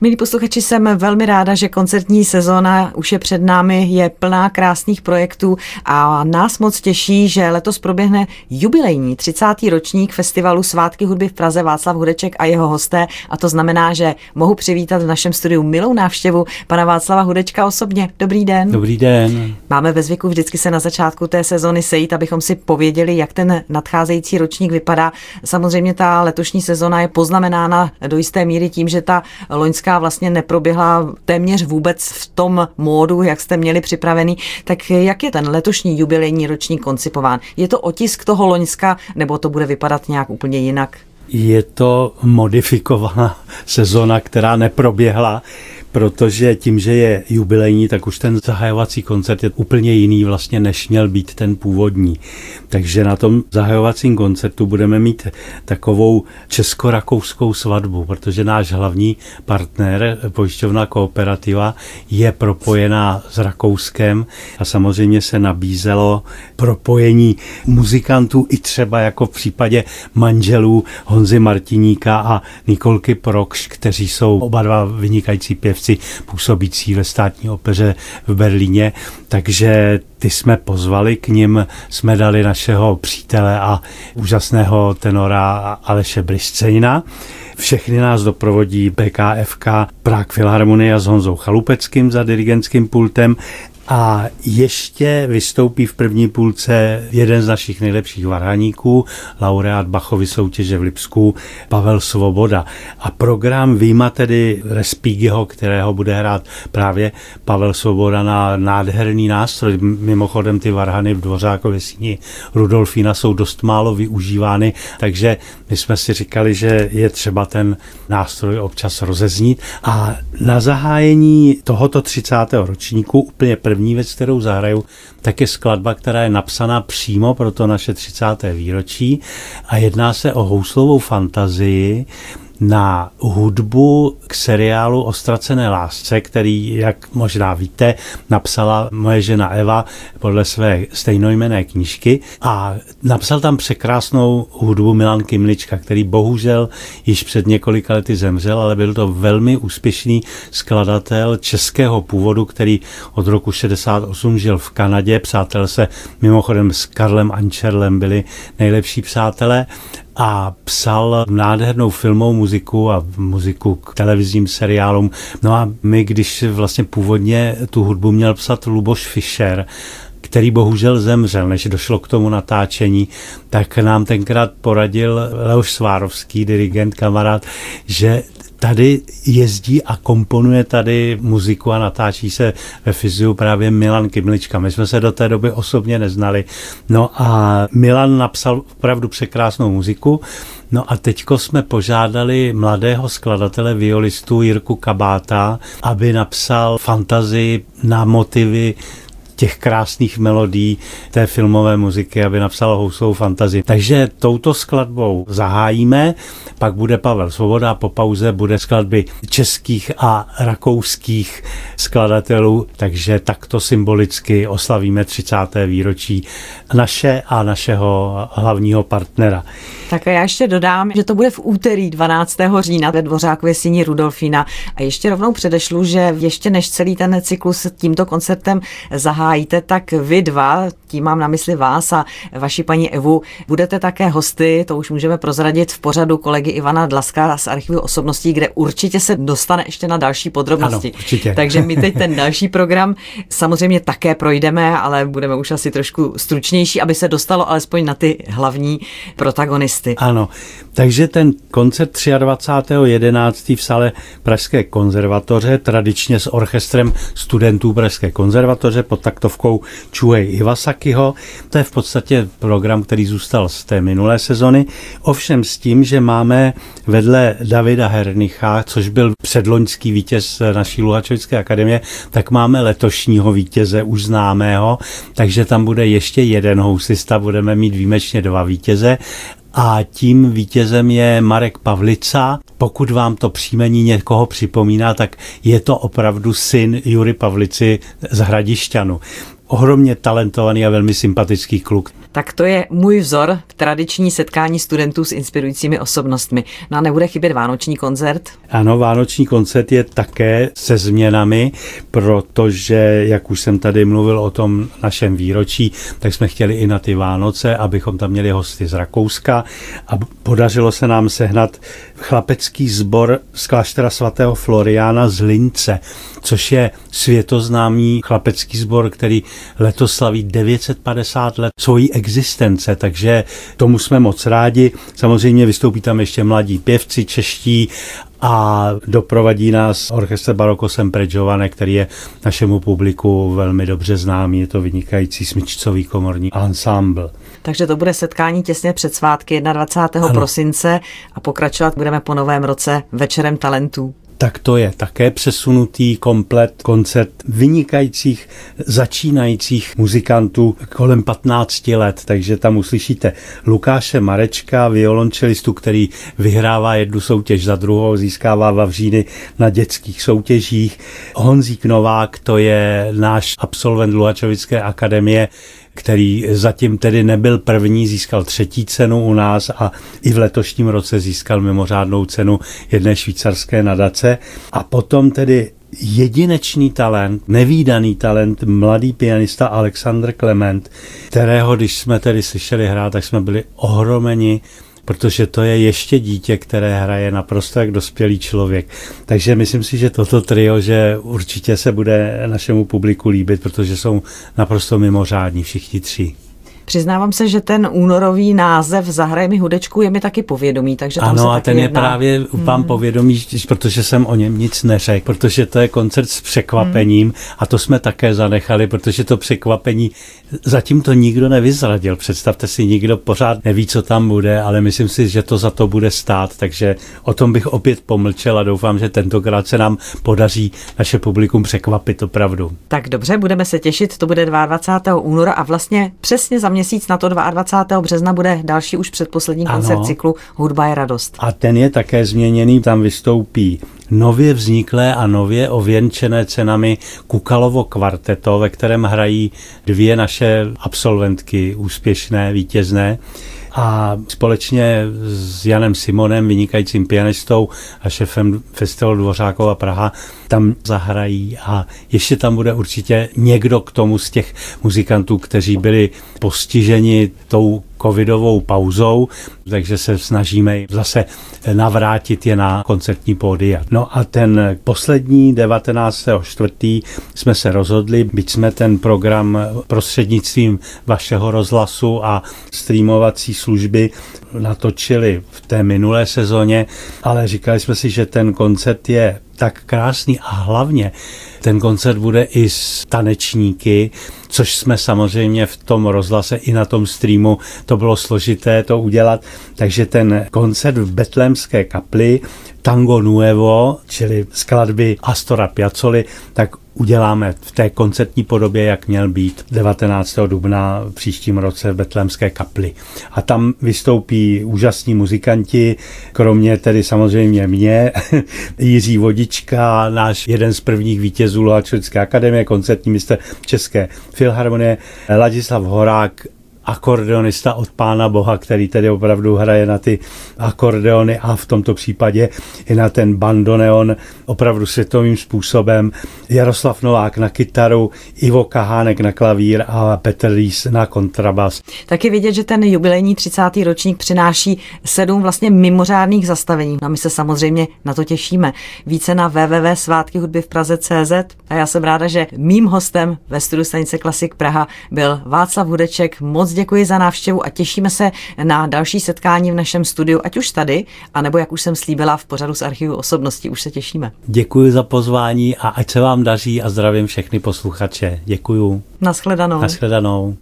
Milí posluchači, jsem velmi ráda, že koncertní sezóna už je před námi, je plná krásných projektů a nás moc těší, že letos proběhne jubilejní 30. ročník festivalu Svátky hudby v Praze Václav Hudeček a jeho hosté a to znamená, že mohu přivítat v našem studiu milou návštěvu pana Václava Hudečka osobně. Dobrý den. Dobrý den. Máme ve zvyku vždycky se na začátku té sezony sejít, abychom si pověděli, jak ten nadcházející ročník vypadá. Samozřejmě ta letošní sezona je poznamenána do jisté míry tím, že ta loňská vlastně neproběhla téměř vůbec v tom módu, jak jste měli připravený. Tak jak je ten letošní jubilejní ročník koncipován? Je to otisk toho loňska, nebo to bude vypadat nějak úplně jinak? Je to modifikovaná sezona, která neproběhla protože tím, že je jubilejní, tak už ten zahajovací koncert je úplně jiný vlastně, než měl být ten původní. Takže na tom zahajovacím koncertu budeme mít takovou česko-rakouskou svatbu, protože náš hlavní partner, pojišťovna Kooperativa, je propojená s Rakouskem a samozřejmě se nabízelo propojení muzikantů i třeba jako v případě manželů Honzy Martiníka a Nikolky Prokš, kteří jsou oba dva vynikající pěvci pěvci působící ve státní opeře v Berlíně, takže ty jsme pozvali k ním, jsme dali našeho přítele a úžasného tenora Aleše Briscejna. Všechny nás doprovodí BKFK Prague Filharmonia s Honzou Chalupeckým za dirigentským pultem a ještě vystoupí v první půlce jeden z našich nejlepších varhaníků, laureát Bachovy soutěže v Lipsku, Pavel Svoboda. A program výjima tedy Respígyho, kterého bude hrát právě Pavel Svoboda na nádherný nástroj. Mimochodem ty varhany v Dvořákově síni Rudolfína jsou dost málo využívány, takže my jsme si říkali, že je třeba ten nástroj občas rozeznít. A na zahájení tohoto 30. ročníku úplně první věc, kterou zahraju, tak je skladba, která je napsaná přímo pro to naše 30. výročí a jedná se o houslovou fantazii, na hudbu k seriálu O ztracené lásce, který, jak možná víte, napsala moje žena Eva podle své stejnojmené knížky. A napsal tam překrásnou hudbu Milan Kimlička, který bohužel již před několika lety zemřel, ale byl to velmi úspěšný skladatel českého původu, který od roku 68 žil v Kanadě, přátel se mimochodem s Karlem Ančerlem byli nejlepší přátelé a psal nádhernou filmovou muziku a muziku k televizním seriálům. No a my, když vlastně původně tu hudbu měl psat Luboš Fischer, který bohužel zemřel, než došlo k tomu natáčení, tak nám tenkrát poradil Leoš Svárovský, dirigent, kamarád, že tady jezdí a komponuje tady muziku a natáčí se ve fyziu právě Milan Kymlička. My jsme se do té doby osobně neznali. No a Milan napsal opravdu překrásnou muziku. No a teďko jsme požádali mladého skladatele violistu Jirku Kabáta, aby napsal fantazii na motivy těch krásných melodí té filmové muziky, aby napsal houslovou fantazii. Takže touto skladbou zahájíme, pak bude Pavel Svoboda, po pauze bude skladby českých a rakouských skladatelů, takže takto symbolicky oslavíme 30. výročí naše a našeho hlavního partnera. Tak já ještě dodám, že to bude v úterý 12. října ve Dvořákově síni Rudolfína a ještě rovnou předešlu, že ještě než celý ten cyklus tímto koncertem zahájíte, tak vy dva, tím mám na mysli vás a vaši paní Evu, budete také hosty, to už můžeme prozradit v pořadu kolegy Ivana Dlaska z archivu osobností, kde určitě se dostane ještě na další podrobnosti. Ano, určitě. Takže my teď ten další program samozřejmě také projdeme, ale budeme už asi trošku stručnější, aby se dostalo alespoň na ty hlavní protagonisty. Ano, takže ten koncert 23.11. v sále Pražské konzervatoře, tradičně s orchestrem studentů Pražské konzervatoře pod taktovkou Chuei Iwasakiho. To je v podstatě program, který zůstal z té minulé sezony. Ovšem s tím, že máme vedle Davida Hernicha, což byl předloňský vítěz naší Luhačovské akademie, tak máme letošního vítěze už známého, takže tam bude ještě jeden housista, budeme mít výjimečně dva vítěze a tím vítězem je Marek Pavlica. Pokud vám to příjmení někoho připomíná, tak je to opravdu syn Jury Pavlici z Hradišťanu. Ohromně talentovaný a velmi sympatický kluk. Tak to je můj vzor v tradiční setkání studentů s inspirujícími osobnostmi. No a nebude chybět vánoční koncert? Ano, vánoční koncert je také se změnami, protože, jak už jsem tady mluvil o tom našem výročí, tak jsme chtěli i na ty Vánoce, abychom tam měli hosty z Rakouska a podařilo se nám sehnat chlapecký sbor z kláštera svatého Floriána z Lince, což je světoznámý chlapecký sbor, který letos slaví 950 let svojí existence, takže tomu jsme moc rádi. Samozřejmě vystoupí tam ještě mladí pěvci čeští a doprovadí nás orchestr Baroko Sempre Giovane, který je našemu publiku velmi dobře známý. Je to vynikající smyčcový komorní ensemble. Takže to bude setkání těsně před svátky 21. Ano. prosince a pokračovat budeme po novém roce večerem talentů tak to je také přesunutý komplet koncert vynikajících začínajících muzikantů kolem 15 let, takže tam uslyšíte Lukáše Marečka, violončelistu, který vyhrává jednu soutěž za druhou, získává Vavříny na dětských soutěžích. Honzík Novák, to je náš absolvent Luhačovické akademie, který zatím tedy nebyl první, získal třetí cenu u nás a i v letošním roce získal mimořádnou cenu jedné švýcarské nadace. A potom tedy jedinečný talent, nevýdaný talent, mladý pianista Alexander Clement, kterého, když jsme tedy slyšeli hrát, tak jsme byli ohromeni protože to je ještě dítě, které hraje naprosto jak dospělý člověk. Takže myslím si, že toto trio, že určitě se bude našemu publiku líbit, protože jsou naprosto mimořádní všichni tři. Přiznávám se, že ten únorový název Zahraj mi hudečku je mi taky povědomý, takže tam Ano, se a ten jedná. je právě vám hmm. povědomý, protože jsem o něm nic neřekl, protože to je koncert s překvapením hmm. a to jsme také zanechali, protože to překvapení zatím to nikdo nevyzradil. Představte si, nikdo pořád neví, co tam bude, ale myslím si, že to za to bude stát, takže o tom bych opět pomlčel a doufám, že tentokrát se nám podaří naše publikum překvapit opravdu. Tak dobře, budeme se těšit, to bude 22. února a vlastně přesně za měsíc na to 22. března bude další už předposlední ano. koncert cyklu Hudba je radost. A ten je také změněný, tam vystoupí nově vzniklé a nově ověnčené cenami Kukalovo kvarteto, ve kterém hrají dvě naše absolventky úspěšné, vítězné a společně s Janem Simonem, vynikajícím pianistou a šefem festivalu Dvořákova Praha, tam zahrají a ještě tam bude určitě někdo k tomu z těch muzikantů, kteří byli postiženi tou covidovou pauzou, takže se snažíme zase navrátit je na koncertní pódia. No a ten poslední 19.4. jsme se rozhodli, byť jsme ten program prostřednictvím vašeho rozhlasu a streamovací služby natočili v té minulé sezóně, ale říkali jsme si, že ten koncert je tak krásný a hlavně ten koncert bude i s tanečníky, což jsme samozřejmě v tom rozhlase i na tom streamu, to bylo složité to udělat, takže ten koncert v Betlémské kapli Tango Nuevo, čili skladby Astora Piazzoli, tak uděláme v té koncertní podobě, jak měl být 19. dubna v příštím roce v Betlémské kapli. A tam vystoupí úžasní muzikanti, kromě tedy samozřejmě mě, Jiří Vodička, náš jeden z prvních vítězů Lohačovické akademie, koncertní mistr České filharmonie, Ladislav Horák, akordeonista od Pána Boha, který tedy opravdu hraje na ty akordeony a v tomto případě i na ten bandoneon opravdu světovým způsobem. Jaroslav Novák na kytaru, Ivo Kahánek na klavír a Petr Rýs na kontrabas. Taky vidět, že ten jubilejní 30. ročník přináší sedm vlastně mimořádných zastavení. A my se samozřejmě na to těšíme. Více na www hudby v Praze.cz a já jsem ráda, že mým hostem ve studiu stanice Klasik Praha byl Václav Hudeček. Moc děkuji za návštěvu a těšíme se na další setkání v našem studiu, ať už tady, anebo jak už jsem slíbila v pořadu z archivu osobností. Už se těšíme. Děkuji za pozvání a ať se vám daří a zdravím všechny posluchače. Děkuji. Naschledanou. Naschledanou.